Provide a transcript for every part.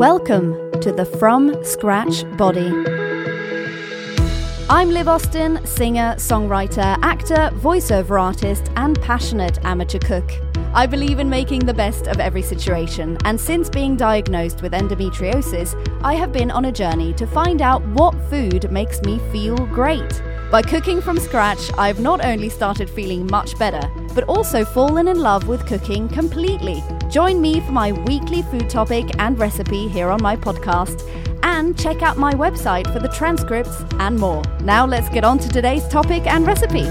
Welcome to the From Scratch Body. I'm Liv Austen, singer, songwriter, actor, voiceover artist, and passionate amateur cook. I believe in making the best of every situation, and since being diagnosed with endometriosis, I have been on a journey to find out what food makes me feel great. By cooking from scratch, I've not only started feeling much better, but also fallen in love with cooking completely. Join me for my weekly food topic and recipe here on my podcast, and check out my website for the transcripts and more. Now, let's get on to today's topic and recipe.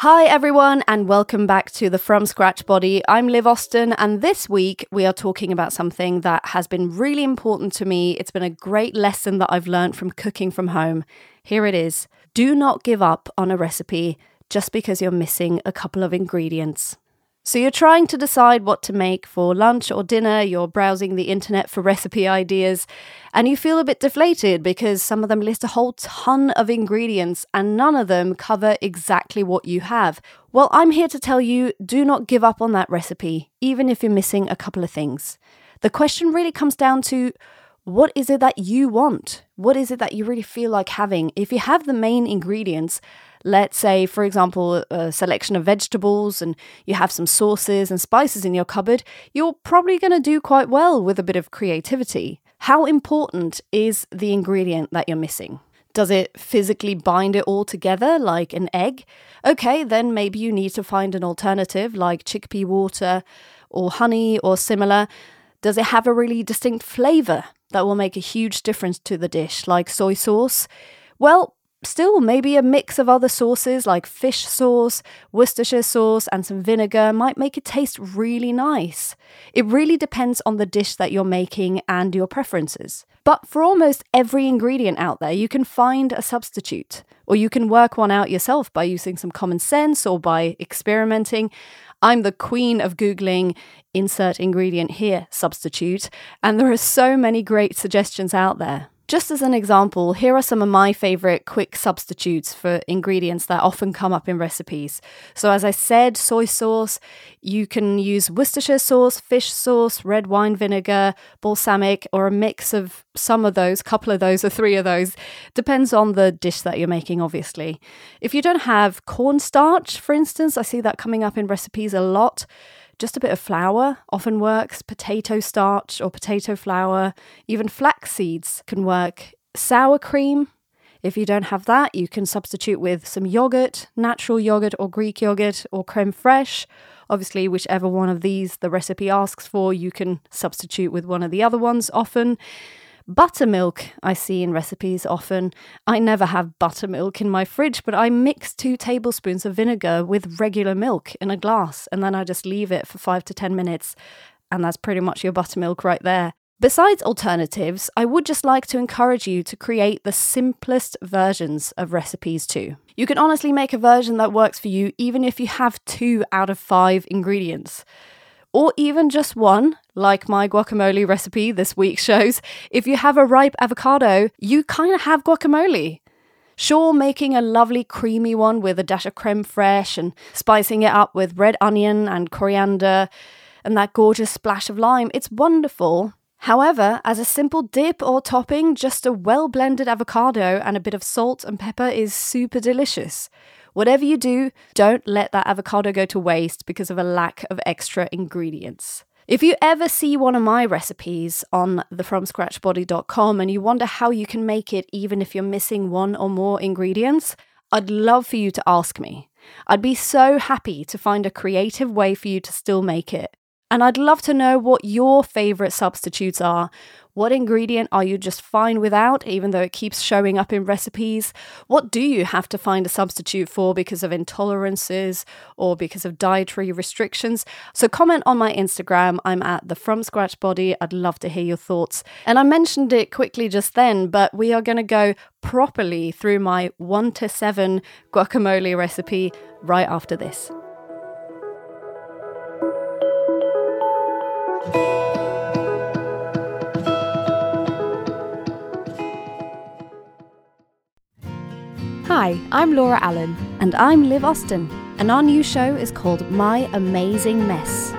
Hi, everyone, and welcome back to the From Scratch Body. I'm Liv Austen, and this week we are talking about something that has been really important to me. It's been a great lesson that I've learned from cooking from home. Here it is Do not give up on a recipe just because you're missing a couple of ingredients. So you're trying to decide what to make for lunch or dinner, you're browsing the internet for recipe ideas, and you feel a bit deflated because some of them list a whole ton of ingredients and none of them cover exactly what you have. Well, I'm here to tell you do not give up on that recipe, even if you're missing a couple of things. The question really comes down to what is it that you want? What is it that you really feel like having? If you have the main ingredients, let's say, for example, a selection of vegetables and you have some sauces and spices in your cupboard, you're probably going to do quite well with a bit of creativity. How important is the ingredient that you're missing? Does it physically bind it all together like an egg? Okay, then maybe you need to find an alternative like chickpea water or honey or similar. Does it have a really distinct flavour that will make a huge difference to the dish, like soy sauce? Well, still maybe a mix of other sauces like fish sauce, Worcestershire sauce, and some vinegar might make it taste really nice. It really depends on the dish that you're making and your preferences. But for almost every ingredient out there, you can find a substitute, or you can work one out yourself by using some common sense or by experimenting. I'm the queen of Googling insert ingredient here substitute, and there are so many great suggestions out there. Just as an example, here are some of my favorite quick substitutes for ingredients that often come up in recipes. So, as I said, soy sauce, you can use Worcestershire sauce, fish sauce, red wine vinegar, balsamic, or a mix of some of those, a couple of those, or three of those. Depends on the dish that you're making, obviously. If you don't have cornstarch, for instance, I see that coming up in recipes a lot. Just a bit of flour often works, potato starch or potato flour, even flax seeds can work. Sour cream, if you don't have that, you can substitute with some yogurt, natural yogurt or Greek yogurt or creme fraiche. Obviously, whichever one of these the recipe asks for, you can substitute with one of the other ones often. Buttermilk, I see in recipes often. I never have buttermilk in my fridge, but I mix two tablespoons of vinegar with regular milk in a glass and then I just leave it for five to 10 minutes. And that's pretty much your buttermilk right there. Besides alternatives, I would just like to encourage you to create the simplest versions of recipes too. You can honestly make a version that works for you even if you have two out of five ingredients or even just one, like my guacamole recipe this week shows, if you have a ripe avocado, you kind of have guacamole. Sure, making a lovely creamy one with a dash of creme fraiche and spicing it up with red onion and coriander and that gorgeous splash of lime, it's wonderful. However, as a simple dip or topping, just a well blended avocado and a bit of salt and pepper is super delicious. Whatever you do, don't let that avocado go to waste because of a lack of extra ingredients. If you ever see one of my recipes on the thefromscratchbody.com and you wonder how you can make it even if you're missing one or more ingredients, I'd love for you to ask me. I'd be so happy to find a creative way for you to still make it. And I'd love to know what your favorite substitutes are. What ingredient are you just fine without, even though it keeps showing up in recipes? What do you have to find a substitute for because of intolerances or because of dietary restrictions? So comment on my Instagram. I'm at the From Scratch Body. I'd love to hear your thoughts. And I mentioned it quickly just then, but we are going to go properly through my one to seven guacamole recipe right after this. Hi, I'm Laura Allen. And I'm Liv Austen. and our new show is called My Amazing Mess.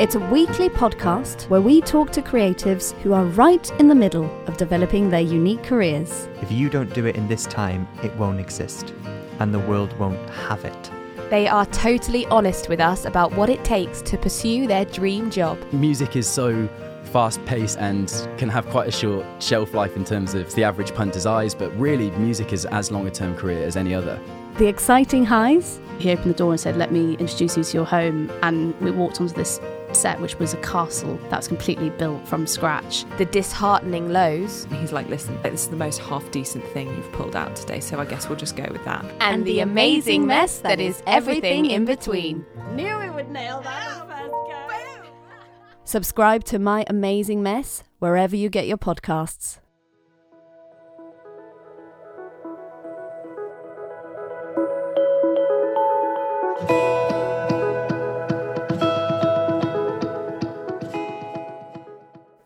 It's a weekly podcast where we talk to creatives who are right in the middle of developing their unique careers. If you don't do it in this time, it won't exist, and the world won't have it. They are totally honest with us about what it takes to pursue their dream job. Music is so fast paced and can have quite a short shelf life in terms of the average punter's eyes, but really, music is as long a term career as any other. The exciting highs. He opened the door and said, Let me introduce you to your home. And we walked onto this set, which was a castle that was completely built from scratch. The disheartening lows. He's like, listen, this is the most half decent thing you've pulled out today, so I guess we'll just go with that. And, the amazing mess that is everything in between. Knew we would nail that Subscribe to My Amazing Mess wherever you get your podcasts.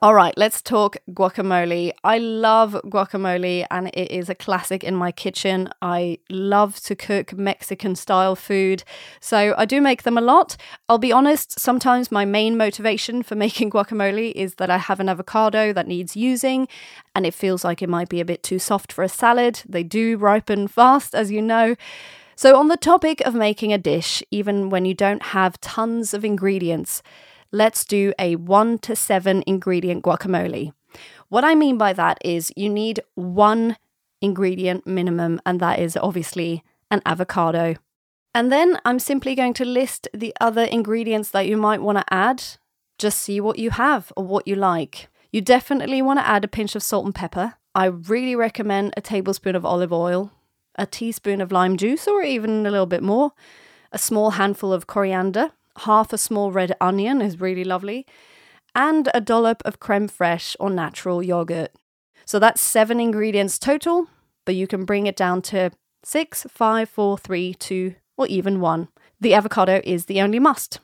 All right, let's talk guacamole. I love guacamole and it is a classic in my kitchen. I love to cook Mexican style food, so I do make them a lot. I'll be honest, sometimes my main motivation for making guacamole is that I have an avocado that needs using and it feels like it might be a bit too soft for a salad. They do ripen fast, as you know. So, on the topic of making a dish, even when you don't have tons of ingredients, let's do a one to seven ingredient guacamole. What I mean by that is you need one ingredient minimum, and that is obviously an avocado. And then I'm simply going to list the other ingredients that you might want to add. Just see what you have or what you like. You definitely want to add a pinch of salt and pepper. I really recommend a tablespoon of olive oil, a teaspoon of lime juice, or even a little bit more, a small handful of coriander, half a small red onion is really lovely, and a dollop of creme fraiche or natural yogurt. So that's seven ingredients total, but you can bring it down to six, five, four, three, two, or even one. The avocado is the only must.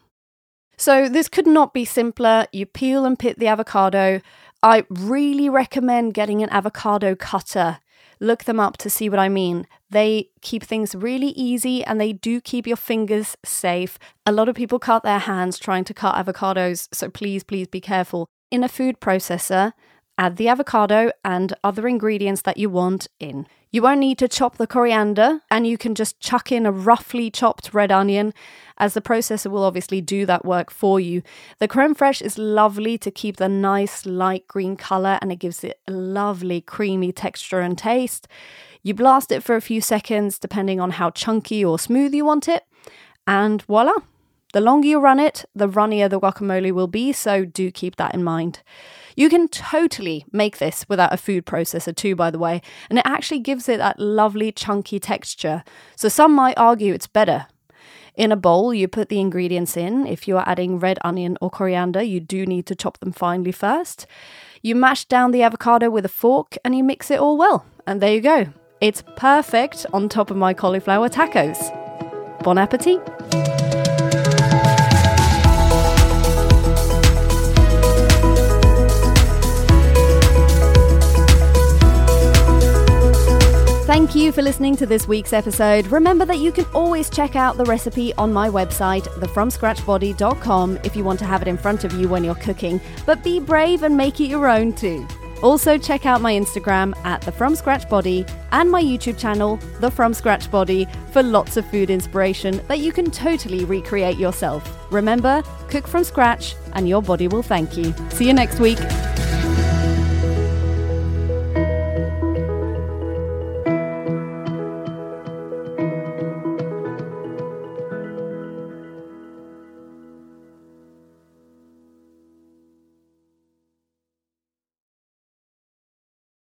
So this could not be simpler. You peel and pit the avocado. I really recommend getting an avocado cutter look them up to see what I mean. They keep things really easy and they do keep your fingers safe. A lot of people cut their hands trying to cut avocados, so please, please be careful. In a food processor, add the avocado and other ingredients that you want in. You won't need to chop the coriander, and you can just chuck in a roughly chopped red onion, as the processor will obviously do that work for you. The creme fraiche is lovely to keep the nice light green color, and it gives it a lovely creamy texture and taste. You blast it for a few seconds, depending on how chunky or smooth you want it, and voila! The longer you run it, the runnier the guacamole will be, so do keep that in mind. You can totally make this without a food processor, too, by the way, and it actually gives it that lovely chunky texture. So some might argue it's better. In a bowl, you put the ingredients in. If you are adding red onion or coriander, you do need to chop them finely first. You mash down the avocado with a fork and you mix it all well. And there you go. It's perfect on top of my cauliflower tacos. Bon appetit! Thank you for listening to this week's episode. Remember that you can always check out the recipe on my website, thefromscratchbody.com, if you want to have it in front of you when you're cooking, but be brave and make it your own too. Also, check out my Instagram at the From Scratch Body and my YouTube channel, The From Scratch Body, for lots of food inspiration that you can totally recreate yourself. Remember, cook from scratch and your body will thank you. See you next week.